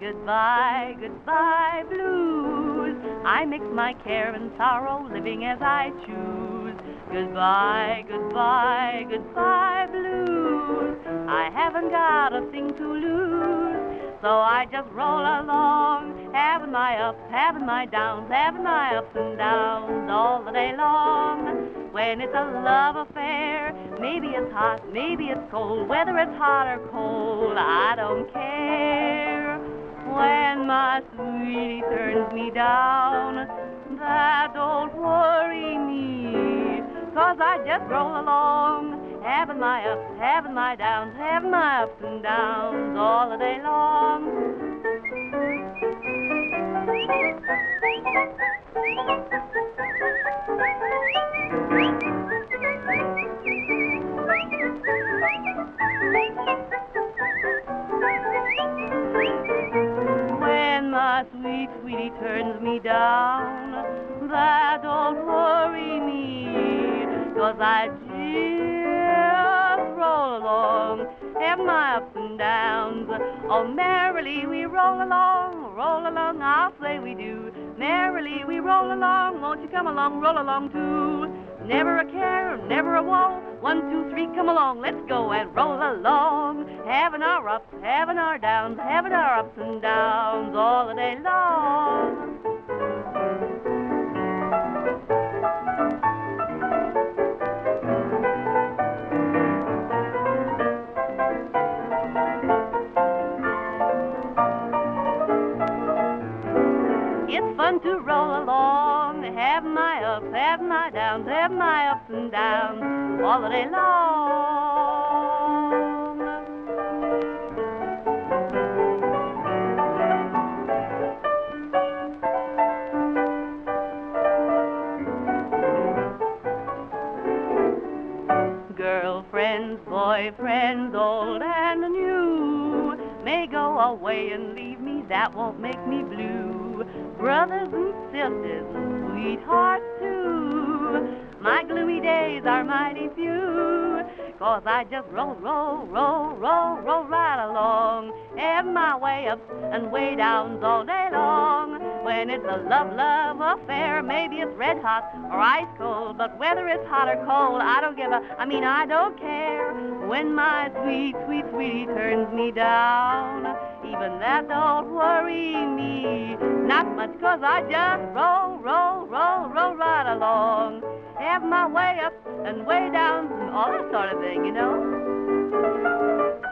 Goodbye, goodbye, blues. I mix my care and sorrow, living as I choose. Goodbye, goodbye, goodbye, blues. I haven't got a thing to lose. So I just roll along, having my ups, having my downs, having my ups and downs all the day long. When it's a love affair, maybe it's hot, maybe it's cold, whether it's hot or cold, I don't care. When my sweetie turns me down, that don't worry me, cause I just roll along having my ups, having my downs, having my ups and downs all the day long. When my sweet sweetie turns me down, that don't worry me, cause I just roll along, have my ups and downs. Oh, merrily we roll along, roll along, I'll say we do. Merrily we roll along, won't you come along, roll along too? Never a care, never a woe. One, two, three, come along, let's go and roll along. Having our ups, having our downs, having our ups and downs all the day long. Have my ups, have my downs, have my ups and downs all the day long. Girlfriends, boyfriends, old and new, may go away and leave me, that won't make me blue. Brothers and sisters and sweethearts too, my gloomy days are mighty few. Cause I just roll, roll, roll, roll, roll right along. Have my way ups and way downs all day long. When it's a love, love affair, maybe it's red hot or ice cold. But whether it's hot or cold, I don't give a, I mean, I don't care. When my sweet, sweet, sweetie turns me down, even that don't worry me. Not much, cause I just roll, roll, roll, roll right along. Have my way up and way down, and all that sort of thing, you know.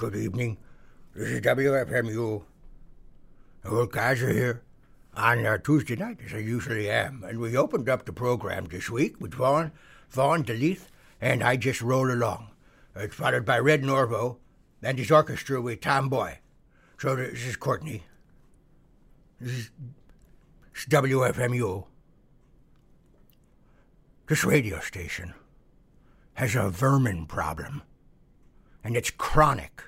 Good evening. This is WFMU. Guys are here on uh, Tuesday night, as I usually am, and we opened up the program this week with Vaughn, Vaughn DeLeith, and I Just Roll Along. It's followed by Red Norvo and his orchestra with Tom Boy. So this is Courtney. This is WFMU. This radio station has a vermin problem, and it's chronic.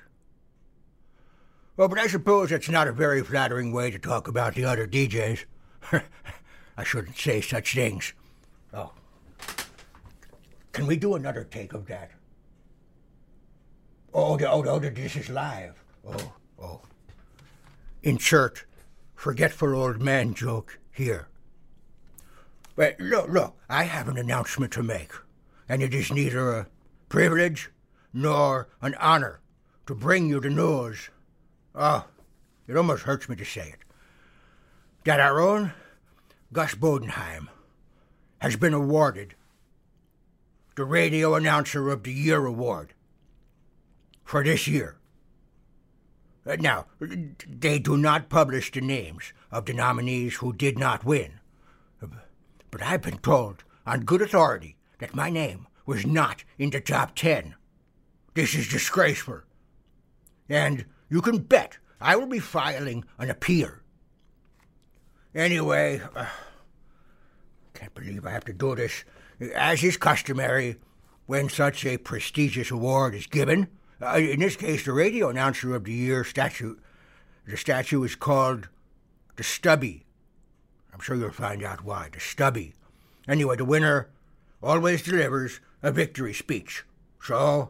Well, but I suppose that's not a very flattering way to talk about the other DJs. I shouldn't say such things. Oh. Can we do another take of that? Oh, the, oh, oh, this is live. Oh, oh. Insert forgetful old man joke here. But look, look, I have an announcement to make, and it is neither a privilege nor an honor to bring you the news Oh, it almost hurts me to say it. That our own Gus Bodenheim has been awarded the Radio Announcer of the Year award for this year. Uh, now, they do not publish the names of the nominees who did not win. But I've been told on good authority that my name was not in the top ten. This is disgraceful. And you can bet I will be filing an appeal. Anyway, uh, can't believe I have to do this. As is customary, when such a prestigious award is given, uh, in this case, the Radio Announcer of the Year statue, the statue is called the Stubby. I'm sure you'll find out why. The Stubby. Anyway, the winner always delivers a victory speech. So,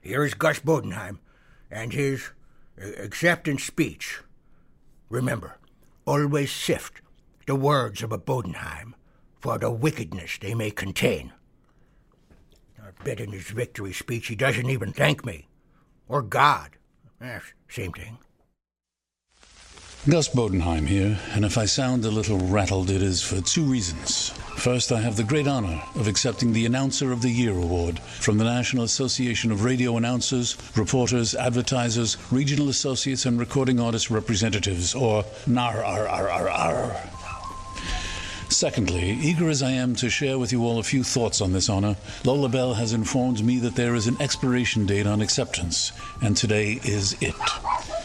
here is Gus Bodenheim and his acceptance speech. Remember, always sift the words of a Bodenheim for the wickedness they may contain. I bet in his victory speech he doesn't even thank me. Or God. Same thing. Gus Bodenheim here, and if I sound a little rattled, it is for two reasons. First, I have the great honor of accepting the Announcer of the Year award from the National Association of Radio Announcers, Reporters, Advertisers, Regional Associates, and Recording Artists Representatives, or NAR. Secondly, eager as I am to share with you all a few thoughts on this honor, Lola Bell has informed me that there is an expiration date on acceptance, and today is it.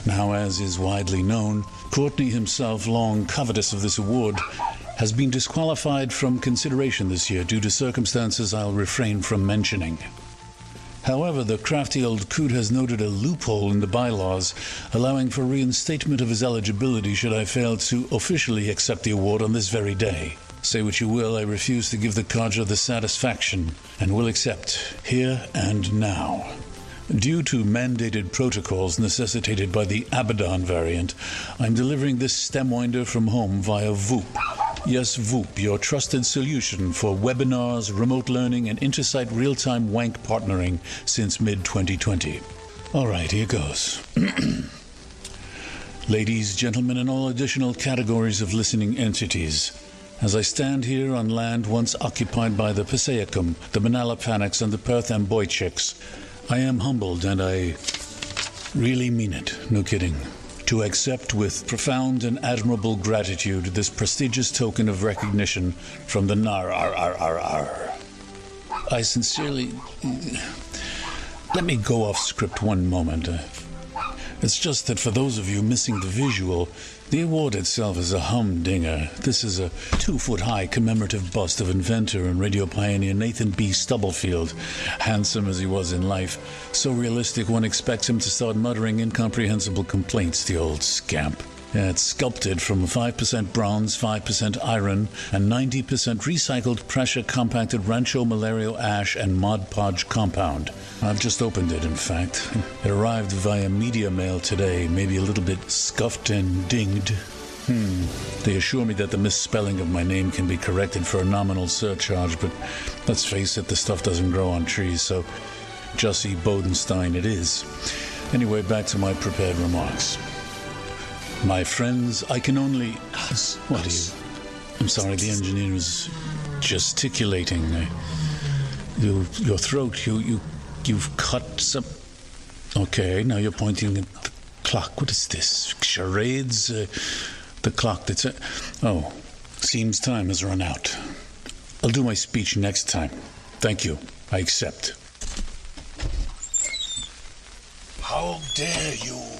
Now, as is widely known, Courtney himself, long covetous of this award, has been disqualified from consideration this year due to circumstances I'll refrain from mentioning. However, the crafty old coot has noted a loophole in the bylaws allowing for reinstatement of his eligibility should I fail to officially accept the award on this very day. Say what you will, I refuse to give the codger the satisfaction and will accept here and now. Due to mandated protocols necessitated by the Abaddon variant, I'm delivering this stemwinder from home via VOOP. Yes, VOOP, your trusted solution for webinars, remote learning, and Intersight real time wank partnering since mid 2020. All right, here goes. Ladies, gentlemen, and all additional categories of listening entities. As I stand here on land once occupied by the Passaic,um the Manalapanaks, and the Perth Amboychiks, I am humbled and I really mean it, no kidding, to accept with profound and admirable gratitude this prestigious token of recognition from the NAR. I sincerely. Let me go off script one moment. It's just that for those of you missing the visual, the award itself is a humdinger. This is a two foot high commemorative bust of inventor and radio pioneer Nathan B. Stubblefield. Handsome as he was in life, so realistic one expects him to start muttering incomprehensible complaints, the old scamp. It's sculpted from 5% bronze, 5% iron, and 90% recycled pressure compacted Rancho Malario ash and Mod Podge compound. I've just opened it, in fact. It arrived via media mail today, maybe a little bit scuffed and dinged. Hmm. They assure me that the misspelling of my name can be corrected for a nominal surcharge, but let's face it, the stuff doesn't grow on trees, so Jussie Bodenstein it is. Anyway, back to my prepared remarks. My friends, I can only. Gus, What are you? I'm sorry, the engineer is gesticulating. You, your throat, you, you, you've cut some. Okay, now you're pointing at the clock. What is this? Charades? Uh, the clock that's. Uh, oh, seems time has run out. I'll do my speech next time. Thank you. I accept. How dare you?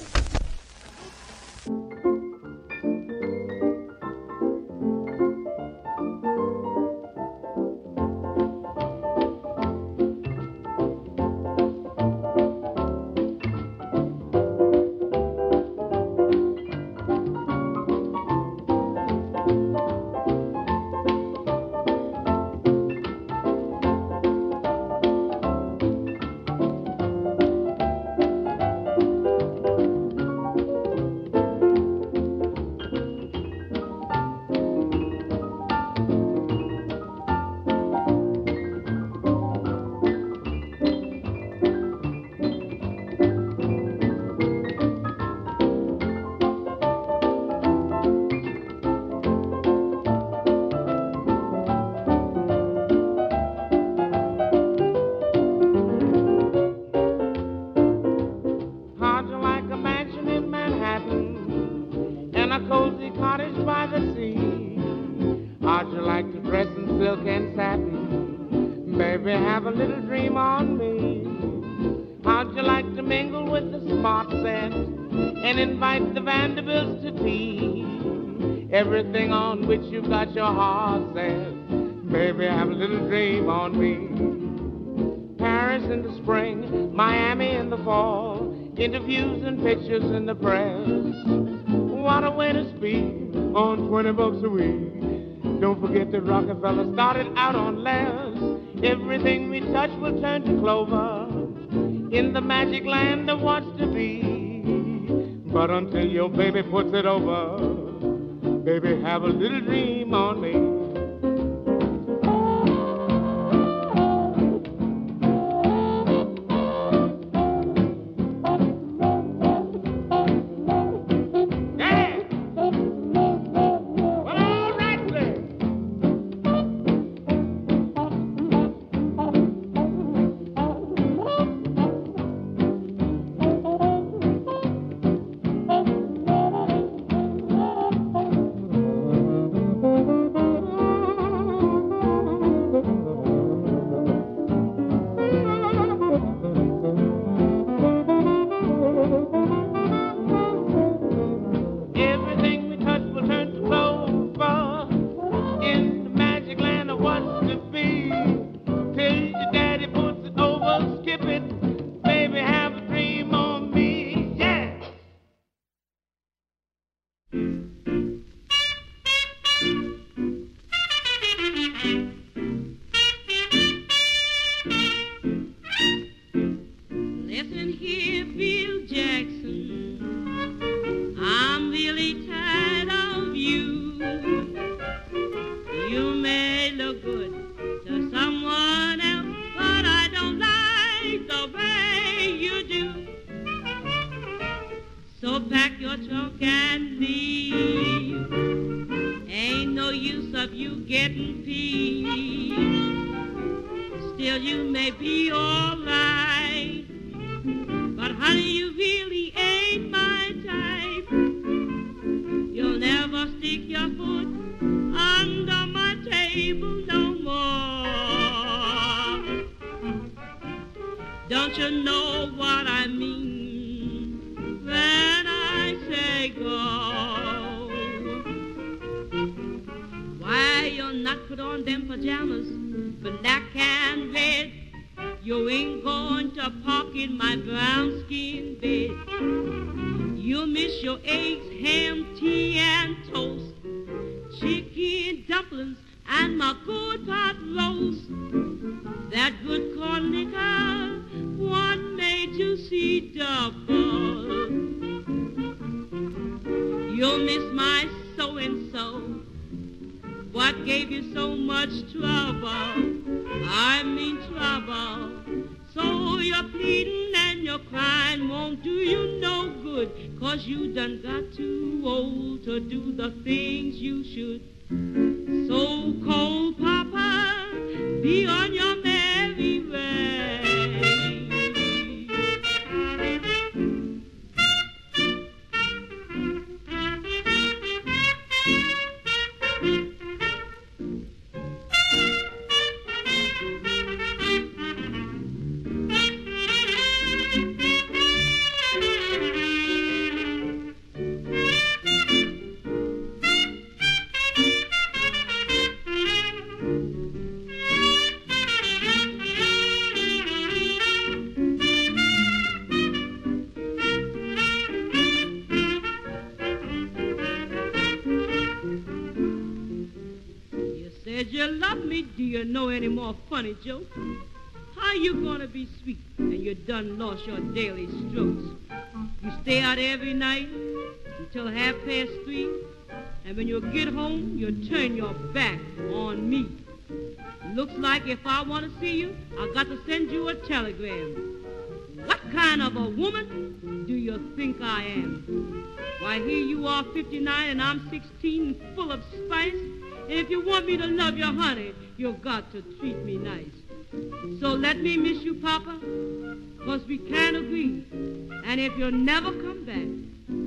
Which your heart set. Baby, have a little dream on me. Paris in the spring, Miami in the fall, interviews and pictures in the press. What a way to speak on 20 bucks a week. Don't forget that Rockefeller started out on less. Everything we touch will turn to clover in the magic land of what's to be. But until your baby puts it over, baby, have a little dream on me. Put on them pajamas, black and red? You ain't going to park in my brown skin bed. You'll miss your eggs, ham, tea, and toast, chicken dumplings, and my good and when you get home, you turn your back on me. Looks like if I want to see you, I got to send you a telegram. What kind of a woman do you think I am? Why, here you are 59 and I'm 16 full of spice. And if you want me to love you, honey, you've got to treat me nice. So let me miss you, Papa, cause we can't agree. And if you'll never come back,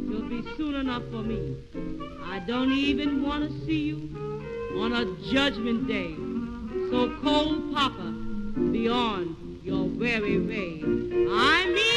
you'll be soon enough for me. I don't even want to see you on a judgment day. So cold, Papa, beyond your very ray. I mean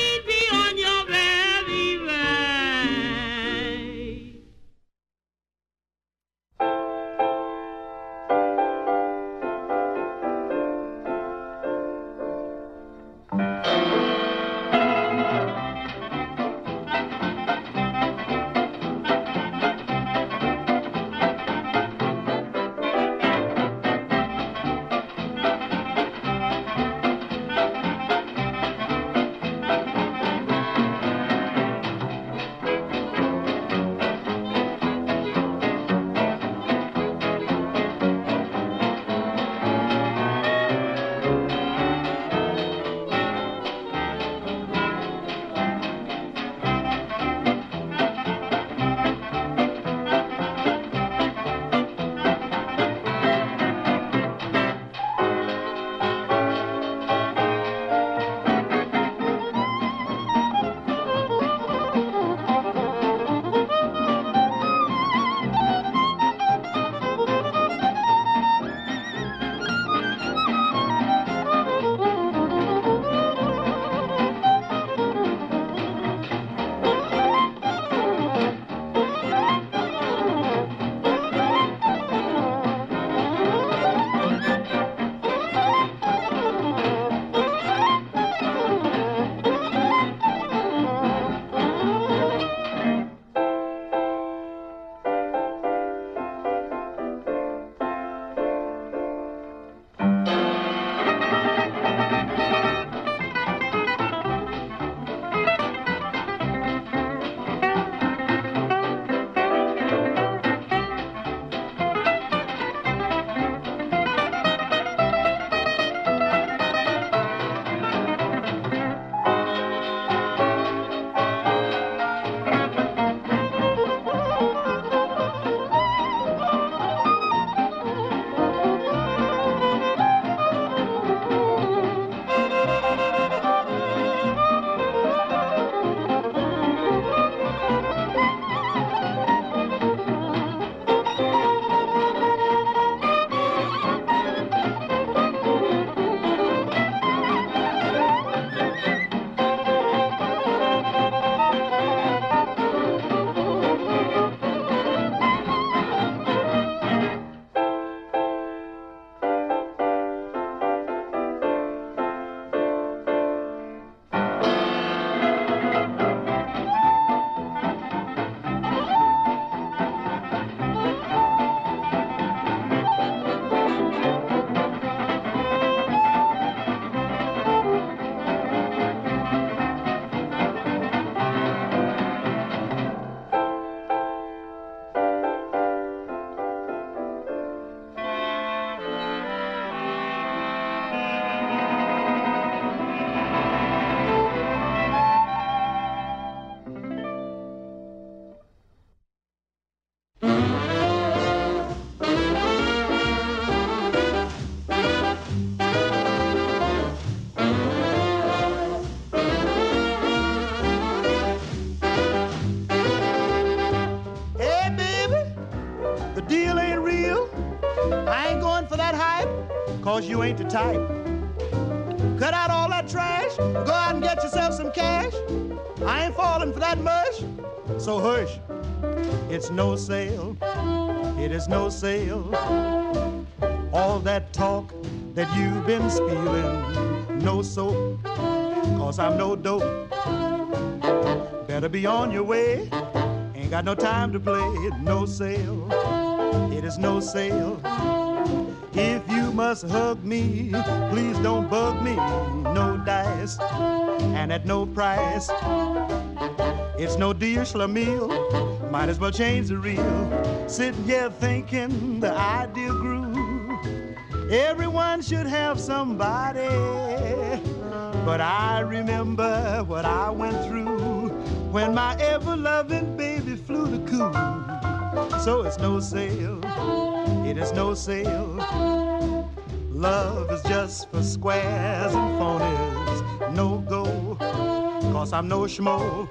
you ain't the type. Cut out all that trash, go out and get yourself some cash. I ain't falling for that mush, so hush. It's no sale, it is no sale. All that talk that you've been spewing, no soap, cause I'm no dope. Better be on your way. Ain't got no time to play. No sale. It is no sale. If you must hug me, please don't bug me. No dice, and at no price. It's no dear schlemiel, might as well change the reel. Sitting here thinking the idea grew. Everyone should have somebody. But I remember what I went through when my ever loving baby flew the coop. So it's no sale, it is no sale. Love is just for squares and phonies. No go, cause I'm no schmo.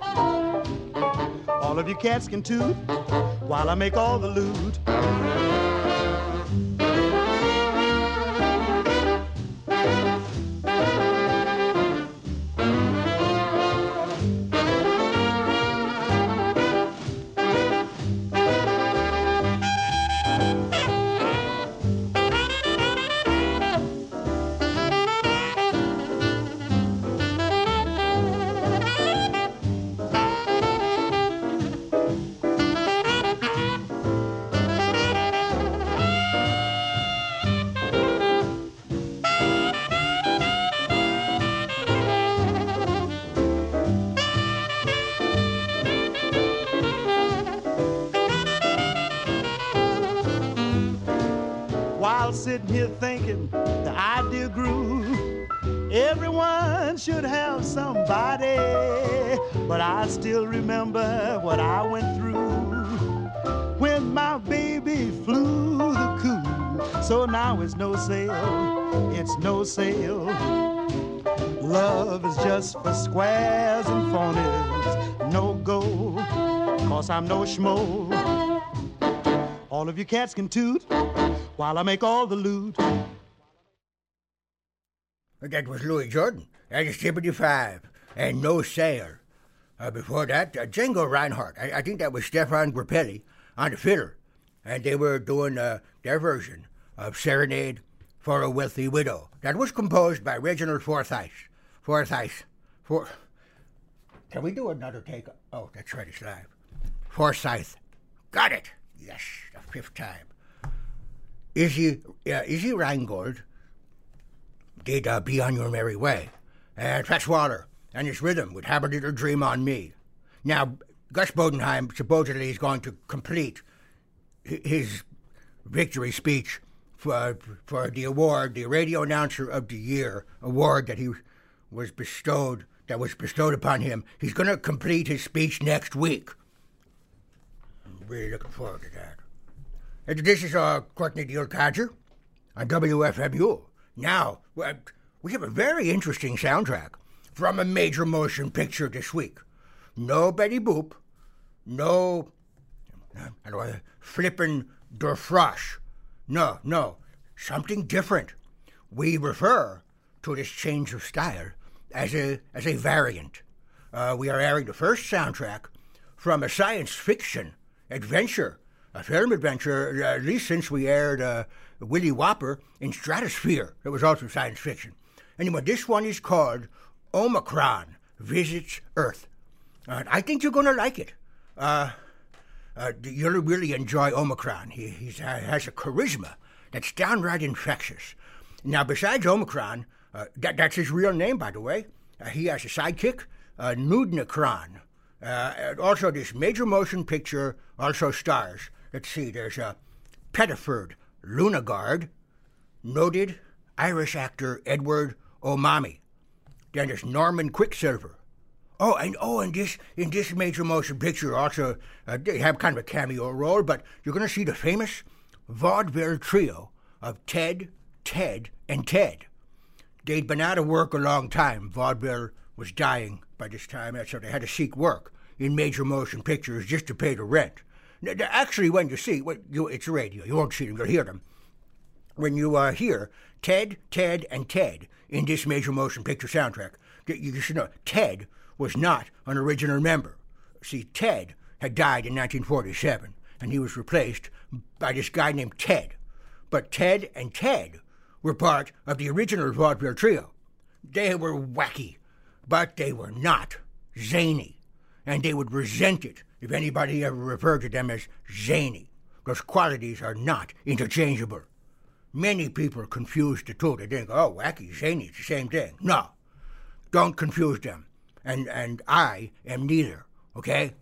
All of you cats can toot while I make all the loot. Thinking the idea grew, everyone should have somebody. But I still remember what I went through when my baby flew the coop. So now it's no sale, it's no sale. Love is just for squares and phonies. No go, cause I'm no schmo. All of you cats can toot while I make all the loot. That was Louis Jordan. Is 75. And No Sale. Uh, before that, uh, Django Reinhardt. I, I think that was Stéphane Grappelli on the fiddle. And they were doing uh, their version of Serenade for a Wealthy Widow. That was composed by Reginald Forsyth. Forsyth. For... Can we do another take? Oh, that's right, it's live. Forsyth. Got it. Yes, the fifth time. Izzy, uh, Izzy Reingold did uh, Be On Your Merry Way. And Fats Waller and his rhythm would have a little dream on me. Now, Gus Bodenheim supposedly is going to complete his victory speech for, for the award, the Radio Announcer of the Year award that he was bestowed, that was bestowed upon him. He's going to complete his speech next week. I'm really looking forward to that. This is uh, Courtney Deal Cadger on WFMU. Now, we have a very interesting soundtrack from a major motion picture this week. No Betty Boop, no uh, how do I, flippin' Der Frosch. No, no, something different. We refer to this change of style as a, as a variant. Uh, we are airing the first soundtrack from a science fiction adventure, a film adventure, uh, at least since we aired uh, Willie Whopper in Stratosphere. It was also science fiction. Anyway, this one is called Omicron Visits Earth. Uh, I think you're going to like it. Uh, uh, you'll really enjoy Omicron. He has a charisma that's downright infectious. Now, besides Omicron, uh, that, that's his real name, by the way. Uh, he has a sidekick, uh, Nudnicron. Also, this major motion picture also stars. Let's see, there's uh, Pettiford Lunagard, noted Irish actor Edward O'Mami. Then there's Norman Quicksilver. Oh, and oh, and this in this major motion picture also uh, they have kind of a cameo role, but you're going to see the famous vaudeville trio of Ted, Ted, and Ted. They'd been out of work a long time. Vaudeville was dying by this time, so they had to seek work in major motion pictures just to pay the rent. Actually, when you see, well, you, it's radio, you won't see them, you'll hear them. When you uh, hear Ted, Ted, and Ted in this major motion picture soundtrack, you, you should know Ted was not an original member. See, Ted had died in 1947, and he was replaced by this guy named Ted. But Ted and Ted were part of the original vaudeville trio. They were wacky, but they were not zany, and they would resent it if anybody ever referred to them as zany. Those qualities are not interchangeable. Many people confuse the two. They think, oh, wacky, zany, it's the same thing. No, don't confuse them. And, and I am neither, okay?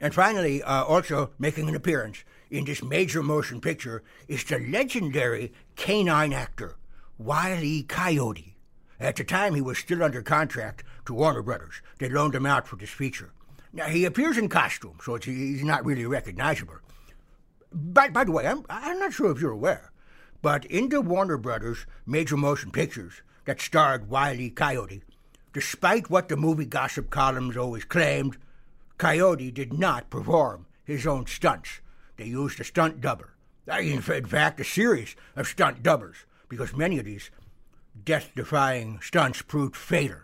And finally, uh, also making an appearance in this major motion picture is the legendary canine actor, Wile E. Coyote. At the time, he was still under contract to Warner Brothers. They loaned him out for this feature. Now, he appears in costume, so he's not really recognizable. By, by the way, I'm, I'm not sure if you're aware, but in the Warner Brothers major motion pictures that starred Wile E. Coyote, despite what the movie gossip columns always claimed, Coyote did not perform his own stunts. They used a stunt double. In fact, a series of stunt doubles, because many of these death defying stunts proved fatal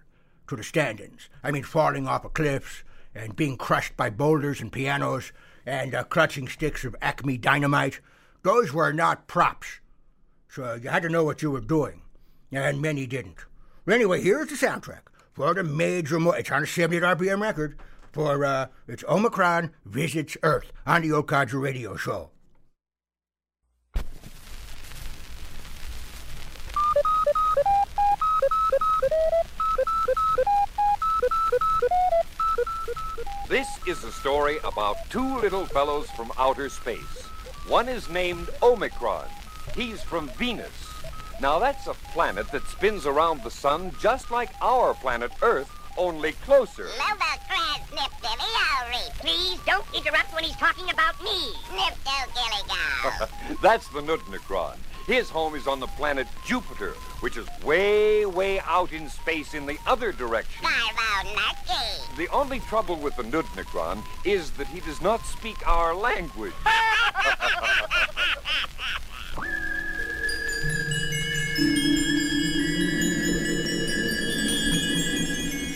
to the stand ins. I mean, falling off of cliffs and being crushed by boulders and pianos and uh, clutching sticks of Acme dynamite. Those were not props. So you had to know what you were doing, and many didn't. But anyway, here's the soundtrack for the major. Mo- it's on a 70 RPM record for uh, it's Omicron Visits Earth on the Okadra Radio Show. This is a story about two little fellows from outer space. One is named Omicron. He's from Venus. Now, that's a planet that spins around the sun just like our planet Earth, only closer. Lovecrat, Snip Dilly, Please don't interrupt when he's talking about me. Snip Dilly That's the Nudnicron. His home is on the planet Jupiter, which is way, way out in space in the other direction. The only trouble with the Nudnikron is that he does not speak our language.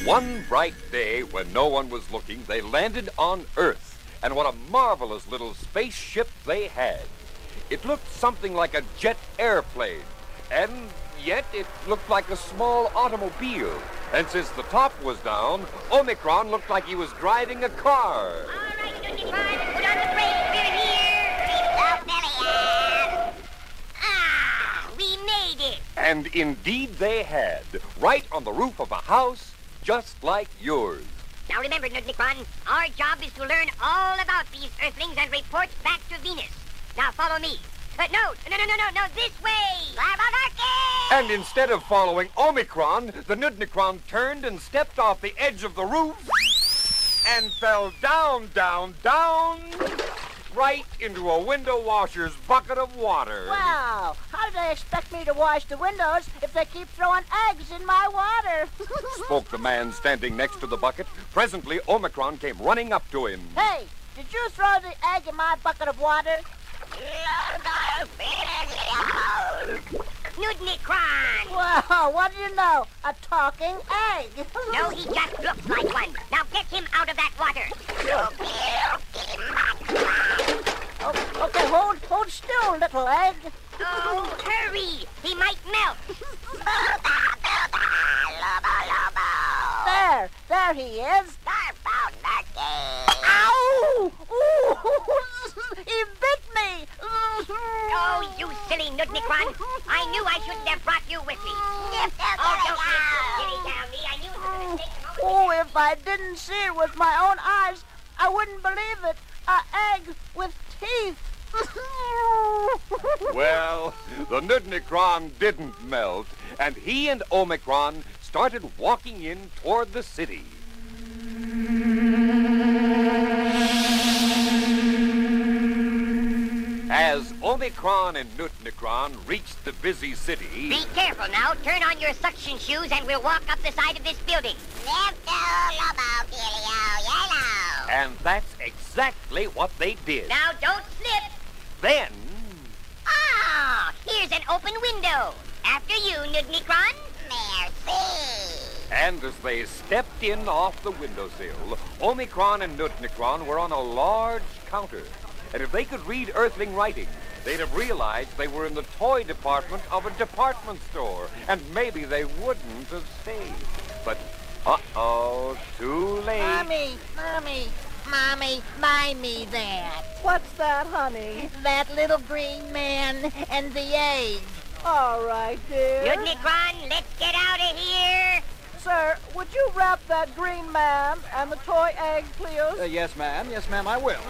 One bright day, when no one was looking, they landed on Earth. And what a marvelous little spaceship they had. It looked something like a jet airplane, and yet it looked like a small automobile. And since the top was down, Omicron looked like he was driving a car. All right, put on the brakes. We're here. Ah, we made it. And indeed they had, right on the roof of a house just like yours. Now remember, Nudnikron, our job is to learn all about these Earthlings and report back to Venus. Now follow me. Uh, no, no, no, no, no, no, this way! And instead of following Omicron, the Nudnicron turned and stepped off the edge of the roof and fell down, down, down, right into a window washer's bucket of water. Wow! How do they expect me to wash the windows if they keep throwing eggs in my water? Spoke the man standing next to the bucket. Presently, Omicron came running up to him. hey, did you throw the egg in my bucket of water? Nudnicron! Wow, what do you know? A talking egg. No, he just looks like one. Now get him out of that water. Oh, okay, hold, hold still, little egg. Oh, hurry! He might melt. There, there he is. Ow! Ooh, he bit me. Oh, you silly I knew I shouldn't have brought you with me. Oh, don't get down me. I knew it was a mistake. Oh, if I didn't see it with my own eyes, I wouldn't believe it. A egg with teeth. Well, the Nudnicron didn't melt, and he and Omicron started walking in toward the city. As Omicron and Nudnicron reached the busy city, Be careful now. Turn on your suction shoes and we'll walk up the side of this building. and that's exactly what they did. Now don't slip. Then, Ah, here's an open window. After you, Nudnicron. Merci. and as they stepped in off the windowsill, Omicron and Nudnicron were on a large counter. And if they could read Earthling writing, they'd have realized they were in the toy department of a department store, and maybe they wouldn't have stayed. But, uh-oh, too late. Mommy, mommy, Mommy, buy me that. What's that, honey? That little green man and the egg. All right, dear. Udnikron, let's get out of here. Sir, would you wrap that green man and the toy egg, please? Uh, yes, ma'am. Yes, ma'am, I will.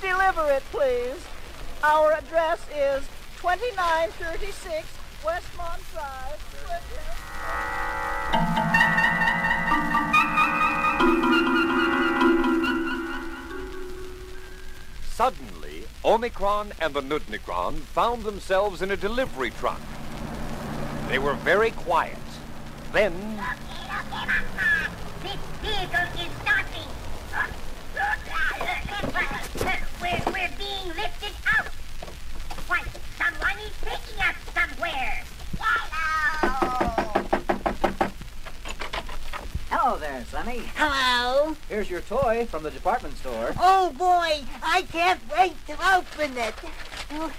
Deliver it, please. Our address is 2936 Westmont Drive. Suddenly, Omicron and the Nudnicron found themselves in a delivery truck. They were very quiet. Then, vehicle is stopping. We're, we're being lifted out. Why, someone is taking us somewhere. Hello there, Sonny. Hello? Here's your toy from the department store. Oh boy, I can't wait to open it. Oh,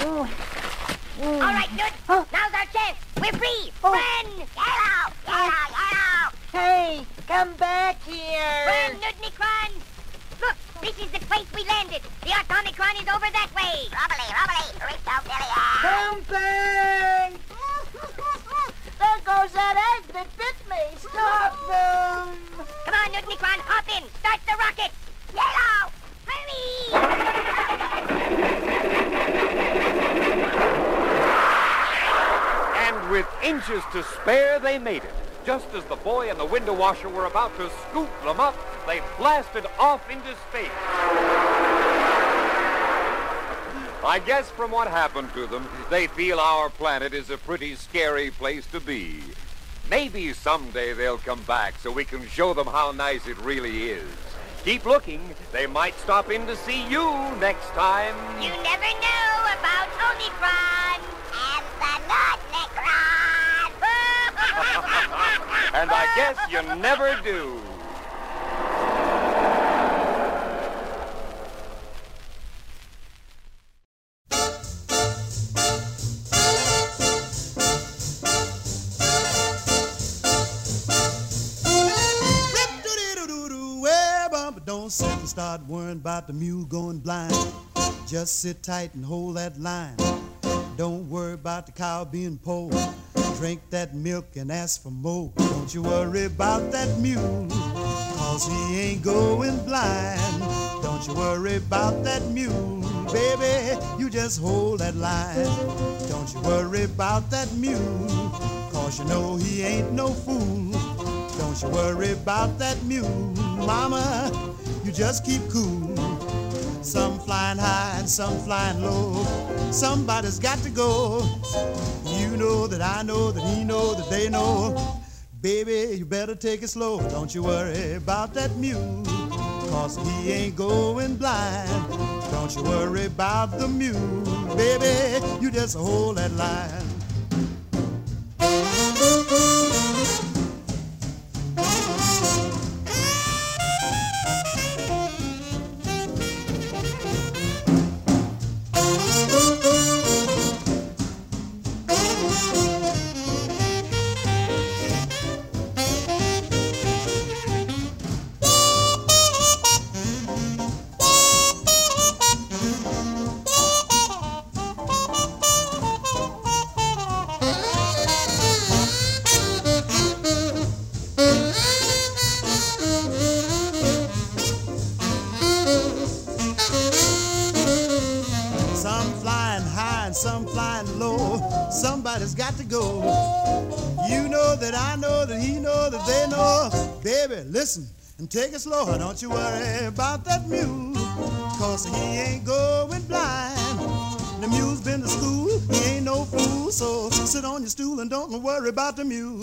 oh, All right, Nut. Oh. Now's our chance. We're free. Run! Yellow! Yellow! Yellow! Hey, come back here. Run, Nudnikron! Look, this is the place we landed. The Automicron is over that way. Rubbly, rubbly, Rictophilia. Come back! there goes that egg that bit me. Stop them! Come on, Nudnikron, hop in. Start the rocket. Yellow! Hurry! and with inches to spare, they made it. Just as the boy and the window washer were about to scoop them up, they blasted off into space. I guess from what happened to them, they feel our planet is a pretty scary place to be. Maybe someday they'll come back so we can show them how nice it really is. Keep looking. They might stop in to see you next time. You never know about Omicron and the Nudnikron. and I guess you never do. Don't sit and start worrying about the mule going blind. Just sit tight and hold that line. Don't worry about the cow being poor. Drink that milk and ask for more. Don't you worry about that mule, cause he ain't going blind. Don't you worry about that mule, baby. You just hold that line. Don't you worry about that mule, cause you know he ain't no fool. Don't you worry about that mule, mama. You just keep cool. Some flying high and some flying low. Somebody's got to go. You know that I know that he know that they know. Baby, you better take it slow. Don't you worry about that mule. Cause he ain't going blind. Don't you worry about the mule. Baby, you just hold that line. Baby, listen and take it slow. Don't you worry about that mule. Cause he ain't going blind. The mule's been to school, he ain't no fool. So sit on your stool and don't worry about the mule.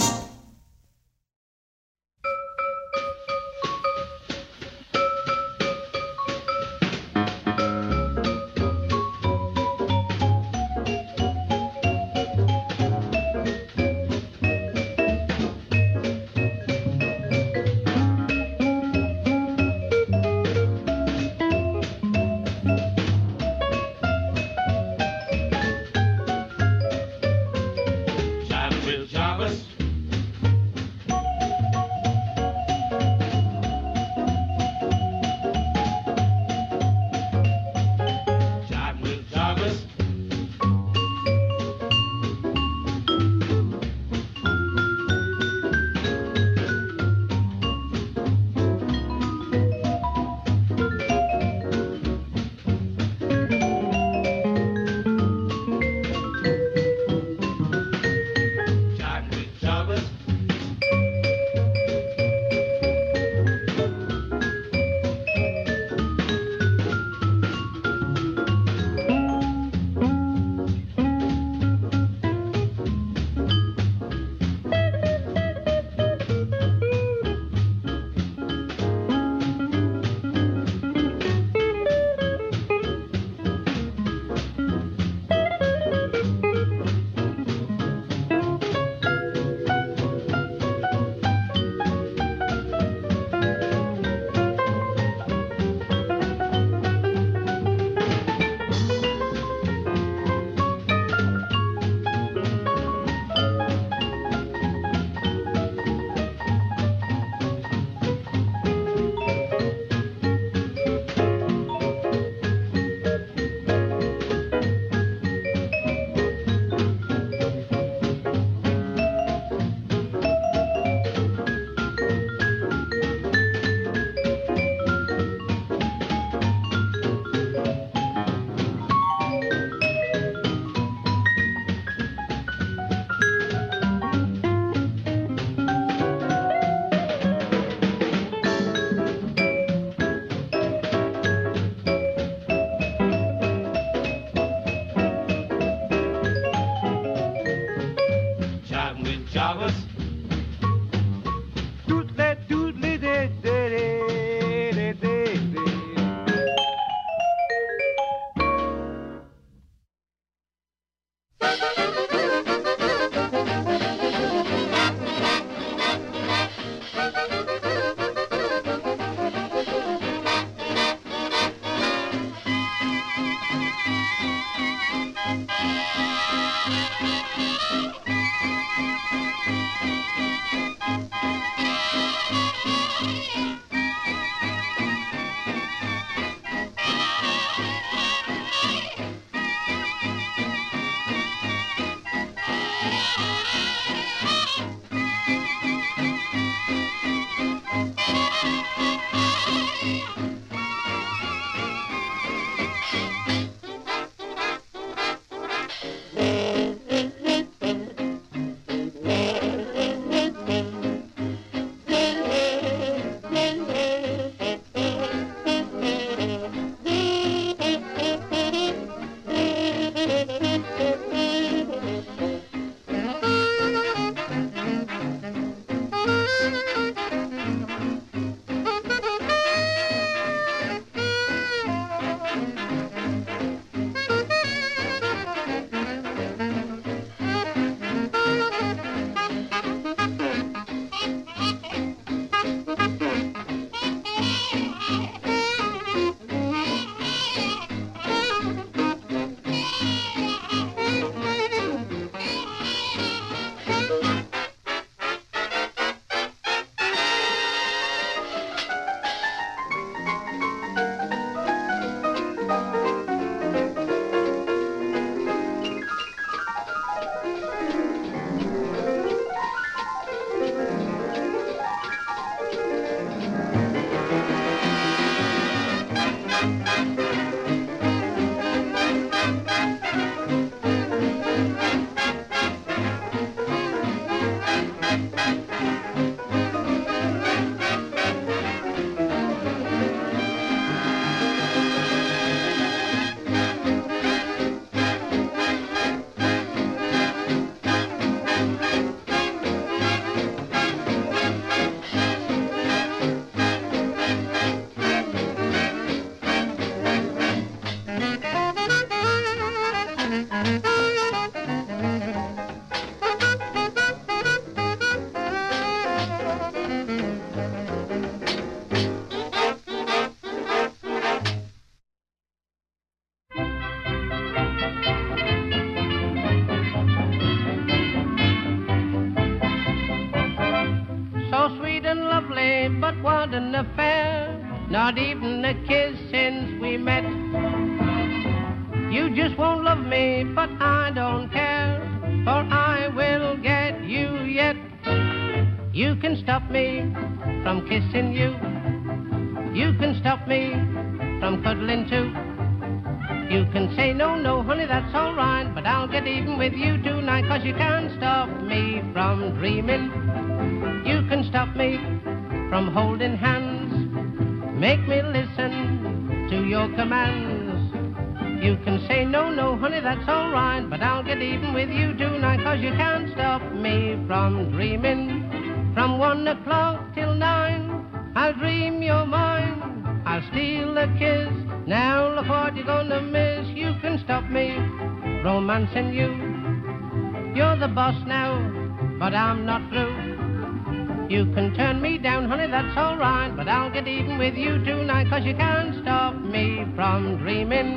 but I'm not through. You can turn me down, honey, that's alright, but I'll get even with you tonight, cause you can't stop me from dreaming.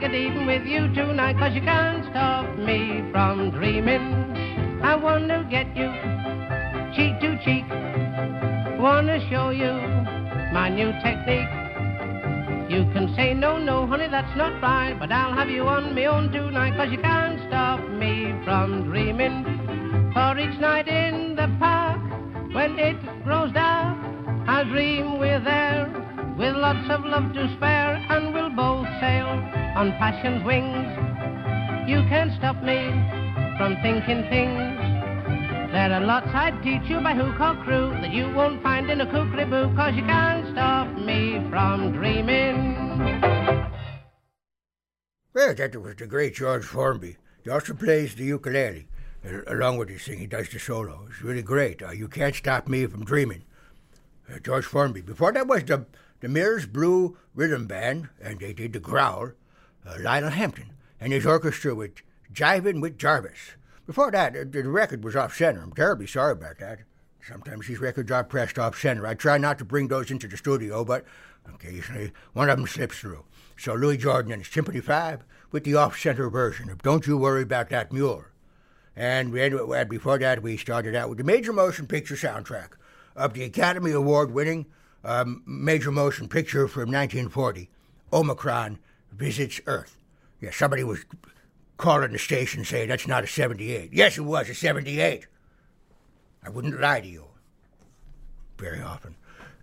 Get even with you tonight, cause you can't stop me from dreaming. I wanna get you cheek to cheek. Wanna show you my new technique. You can say no, no, honey, that's not right, but I'll have you on me own tonight, cause you can't on passion's wings. You can't stop me from thinking things. There are lots I'd teach you by hook or crew that you won't find in a kookery boo, cause you can't stop me from dreaming. Well, that was the great George Formby. He also plays the ukulele. uh, Along with his thing, he does the solo. It's really great. Uh, you can't stop me from dreaming. Uh, George Formby. Before that was the the Mills Blue Rhythm Band, and they did the growl. Uh, Lionel Hampton and his orchestra with Jiving with Jarvis. Before that, uh, the record was off center. I'm terribly sorry about that. Sometimes these records are pressed off center. I try not to bring those into the studio, but occasionally one of them slips through. So Louis Jordan and his Tympany 5 with the off center version of Don't You Worry About That Mule. And well, before that, we started out with the major motion picture soundtrack of the Academy Award winning um, major motion picture from 1940, Omicron Visits Earth. Yeah, somebody was calling the station saying that's not a 78. Yes, it was a 78. I wouldn't lie to you. Very often.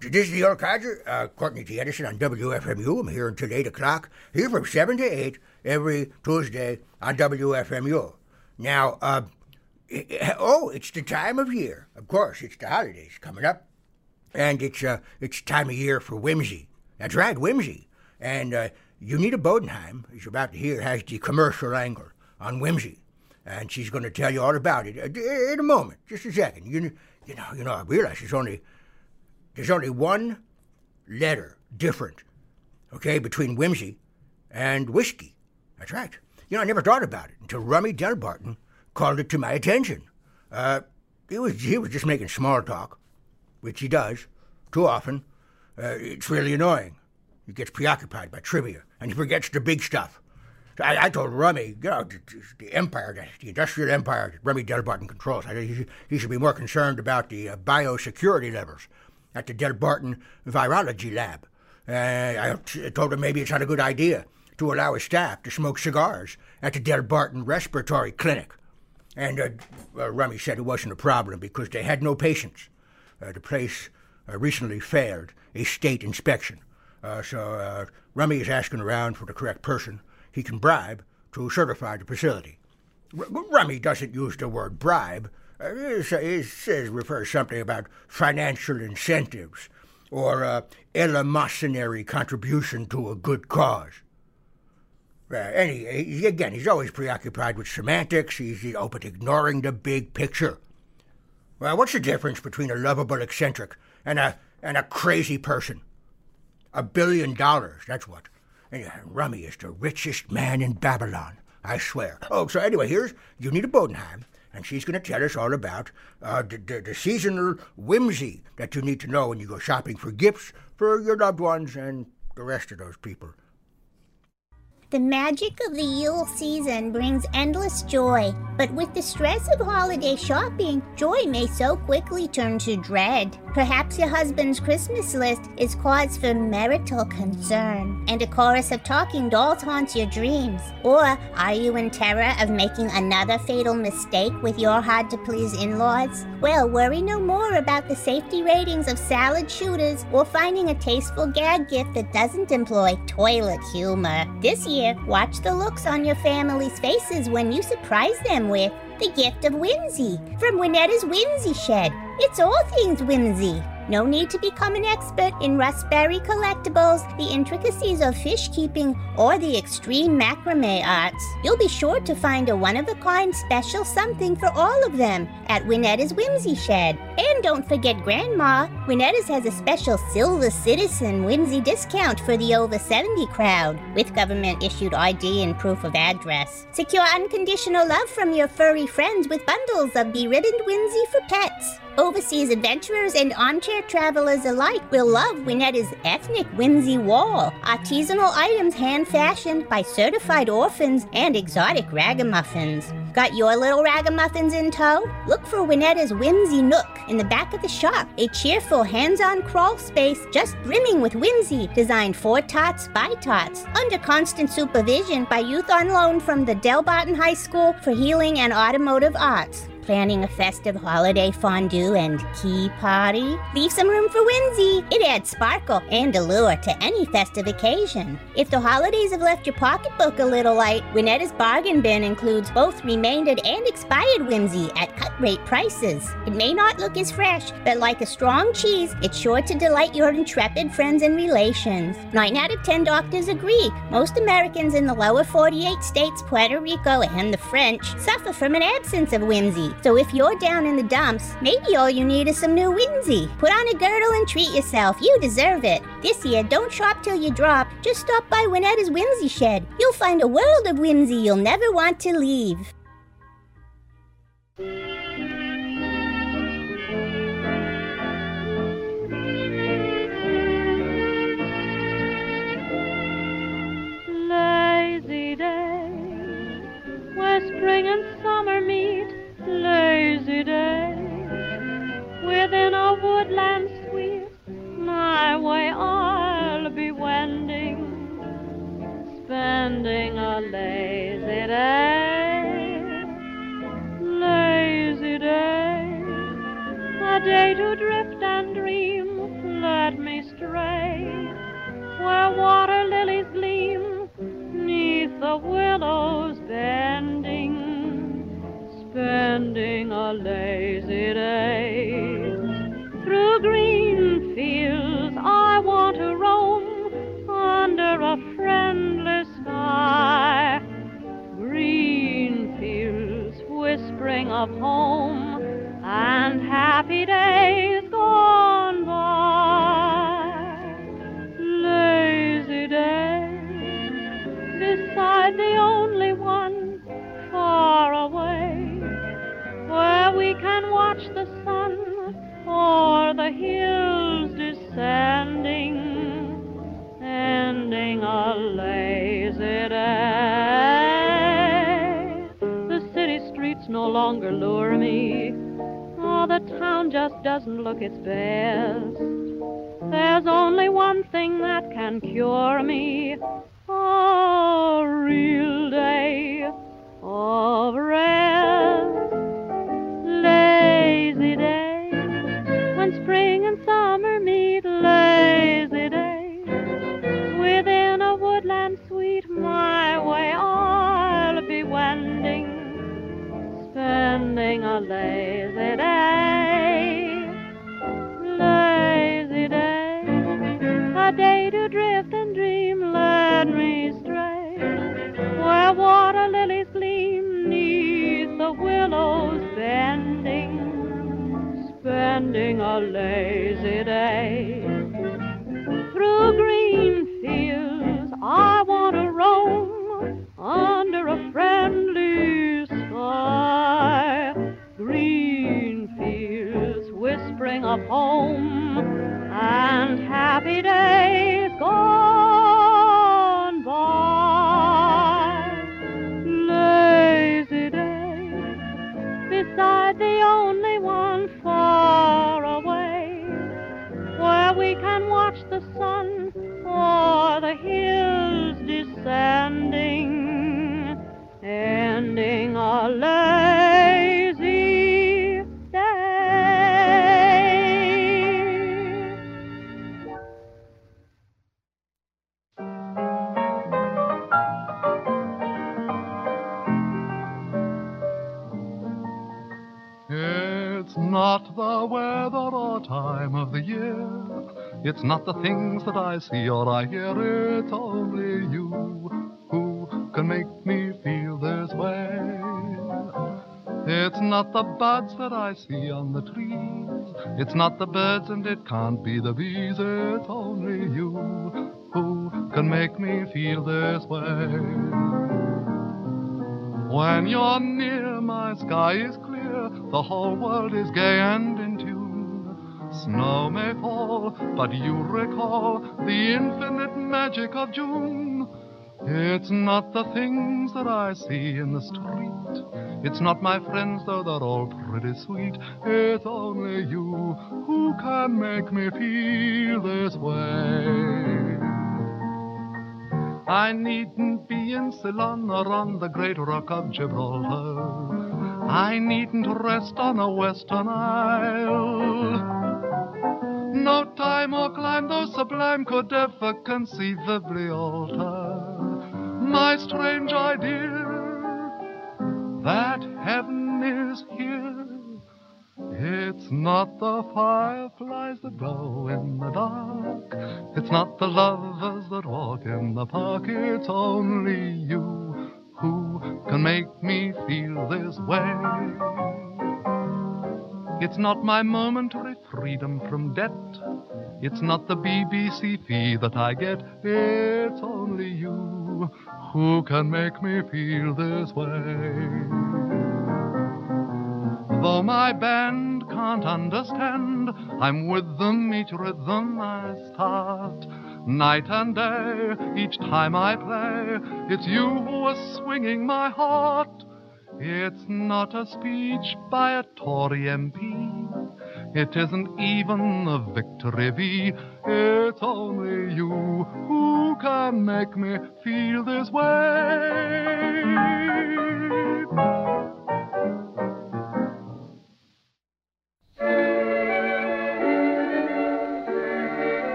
This is the old codger, uh, Courtney T. Edison on WFMU. I'm here until 8 o'clock, here from 7 to 8 every Tuesday on WFMU. Now, uh, oh, it's the time of year. Of course, it's the holidays coming up. And it's, uh, it's time of year for whimsy. That's right, whimsy. And uh, Unita Bodenheim, as you're about to hear, has the commercial angle on whimsy. And she's going to tell you all about it uh, in a moment. Just a second. You, you know, you know, I realize there's only there's only one letter different, okay, between whimsy and whiskey. That's right. You know, I never thought about it until Rummy Delbarton called it to my attention. Uh, he was he was just making small talk, which he does too often. Uh, it's really annoying. He gets preoccupied by trivia and he forgets the big stuff. I, I told Rummy, you know, the, the empire, the, industrial empire that Rummy Delbarton controls, I, he, he should be more concerned about the uh, biosecurity levels at the Delbarton Virology Lab. Uh, I told him maybe it's not a good idea to allow his staff to smoke cigars at the Delbarton Respiratory Clinic. And uh, uh, Rummy said it wasn't a problem because they had no patients. Uh, the place uh, recently failed a state inspection. Uh, so uh, Rummy is asking around for the correct person he can bribe to certify the facility. R- Rummy doesn't use the word bribe. Uh, says refers something about financial incentives or uh, eleemosynary contribution to a good cause. Uh, any, he- again, he's always preoccupied with semantics. He's, he's open to ignoring the big picture. Well, what's the difference between a lovable eccentric and a and a crazy person? A billion dollars, that's what. Rummy is the richest man in Babylon, I swear. Oh, so anyway, here's Unita Bodenheim, and she's going to tell us all about uh, the, the, the seasonal whimsy that you need to know when you go shopping for gifts for your loved ones and the rest of those people. The magic of the Yule season brings endless joy, but with the stress of holiday shopping, joy may so quickly turn to dread. Perhaps your husband's Christmas list is cause for marital concern, and a chorus of talking dolls haunts your dreams. Or are you in terror of making another fatal mistake with your hard to please in laws? Well, worry no more about the safety ratings of salad shooters or finding a tasteful gag gift that doesn't employ toilet humor. This year, watch the looks on your family's faces when you surprise them with the gift of whimsy from Winnetta's Whimsy Shed. It's all things whimsy. No need to become an expert in Raspberry collectibles, the intricacies of fish keeping, or the extreme macrame arts. You'll be sure to find a one of a kind special something for all of them at Winnetta's Whimsy Shed. And don't forget Grandma. Winnetta's has a special Silver Citizen whimsy discount for the over 70 crowd with government issued ID and proof of address. Secure unconditional love from your furry friends with bundles of beribboned whimsy for pets. Overseas adventurers and armchair travelers alike will love Winnetta's ethnic whimsy wall. Artisanal items hand fashioned by certified orphans and exotic ragamuffins. Got your little ragamuffins in tow? Look for Winnetta's Whimsy Nook in the back of the shop, a cheerful hands on crawl space just brimming with whimsy, designed for tots by tots, under constant supervision by youth on loan from the Delbarton High School for Healing and Automotive Arts. Planning a festive holiday fondue and key party? Leave some room for whimsy. It adds sparkle and allure to any festive occasion. If the holidays have left your pocketbook a little light, Winnetta's bargain bin includes both remaindered and expired whimsy at cut rate prices. It may not look as fresh, but like a strong cheese, it's sure to delight your intrepid friends and relations. Nine out of ten doctors agree. Most Americans in the lower 48 states, Puerto Rico, and the French suffer from an absence of whimsy. So if you're down in the dumps, maybe all you need is some new whimsy. Put on a girdle and treat yourself. You deserve it. This year, don't shop till you drop. Just stop by Winnetta's Whimsy Shed. You'll find a world of whimsy you'll never want to leave. Lazy day, where spring and summer meet. Lazy day, within a woodland sweet, my way I'll be wending, spending a lazy day. Lazy day, a day to drift and dream. Let me stray where water lilies gleam, neath the willows bending, spending a lazy day. Through green fields I want to roam, under a friendless sky. Green fields whispering of home and happy days me. Oh, the town just doesn't look its best. There's only one thing that can cure me not the things that I see or I hear. It's only you who can make me feel this way. It's not the buds that I see on the trees. It's not the birds and it can't be the bees. It's only you who can make me feel this way. When you're near, my sky is clear. The whole world is gay and. Snow may fall, but you recall the infinite magic of June. It's not the things that I see in the street. It's not my friends, though they're all pretty sweet. It's only you who can make me feel this way. I needn't be in Ceylon or on the great rock of Gibraltar. I needn't rest on a western isle. No time or climb, though sublime, could ever conceivably alter my strange idea that heaven is here. It's not the fireflies that glow in the dark. It's not the lovers that walk in the park. It's only you who can make me feel this way. It's not my momentary freedom from debt. It's not the BBC fee that I get. It's only you who can make me feel this way. Though my band can't understand, I'm with them each rhythm I start. Night and day, each time I play, it's you who are swinging my heart. It's not a speech by a Tory MP. It isn't even a victory V. It's only you who can make me feel this way.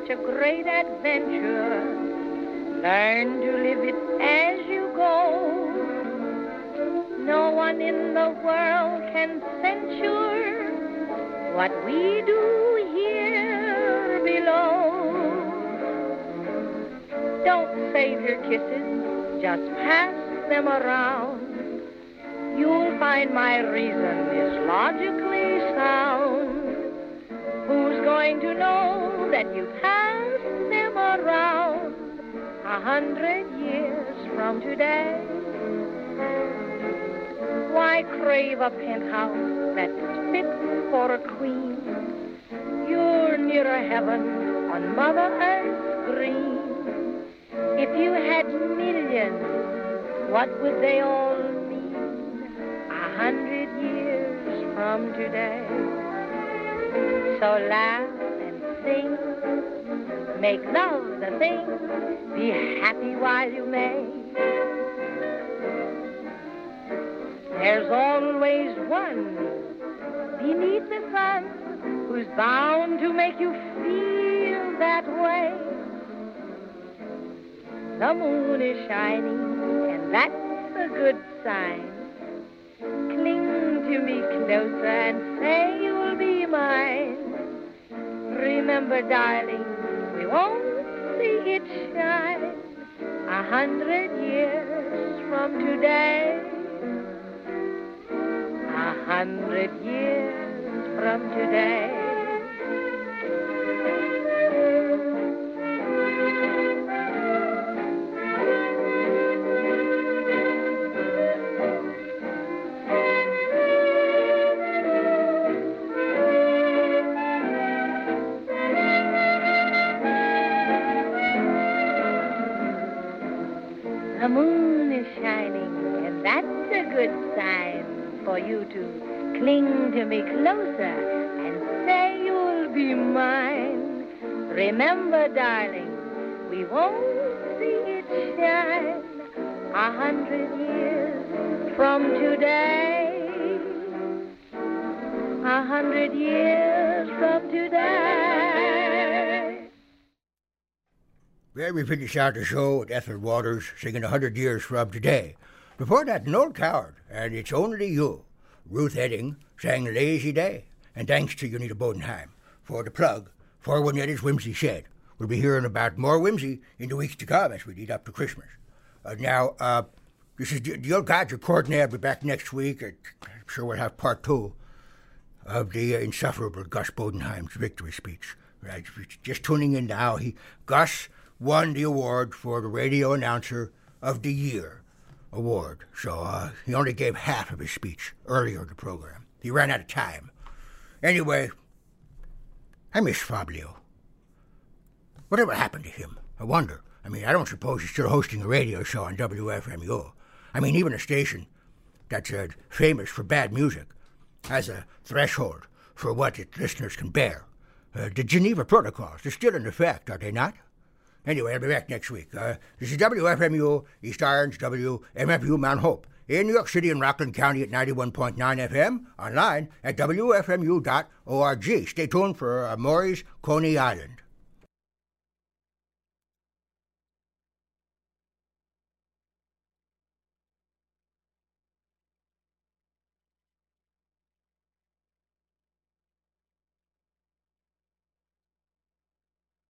Such a great adventure. Learn to live it as you go. No one in the world can censure what we do here below. Don't save your kisses, just pass them around. You'll find my reason is logically sound. Who's going to know that you passed them around a hundred years from today? Why crave a penthouse that's fit for a queen? You're nearer heaven on Mother Earth's green. If you had millions, what would they all mean a hundred years from today? So laugh sing, make love the thing, be happy while you may. There's always one beneath the sun who's bound to make you feel that way. The moon is shining, and that's a good sign. Cling to me closer and say you'll be mine. Remember, darling, we won't see it shine a hundred years from today. A hundred years from today. To cling to me closer and say you'll be mine. Remember, darling, we won't see it shine a hundred years from today. A hundred years from today. Well, we finish out the show with Ethel Waters singing A Hundred Years From Today. Before that, old coward, and It's Only You. Ruth Etting sang Lazy Day. And thanks to Unita Bodenheim for the plug for Winnetta's Whimsy Shed. We'll be hearing about more whimsy in the weeks to come as we lead up to Christmas. Uh, now, uh, this is the, the old Codger Courtney. I'll be back next week. I'm sure we'll have part two of the uh, insufferable Gus Bodenheim's victory speech. Right, just tuning in now, he Gus won the award for the Radio Announcer of the Year award. So uh, he only gave half of his speech earlier in the program. He ran out of time. Anyway, I miss Fabio. Whatever happened to him? I wonder. I mean, I don't suppose he's still hosting a radio show on WFMU. I mean, even a station that's uh, famous for bad music has a threshold for what its listeners can bear. Uh, the Geneva Protocols, they're still in effect, are they not? Anyway, I'll be back next week. Uh, this is WFMU, East Orange, WMFU Mount Hope, in New York City and Rockland County at 91.9 FM, online at WFMU.org. Stay tuned for uh, Maury's Coney Island.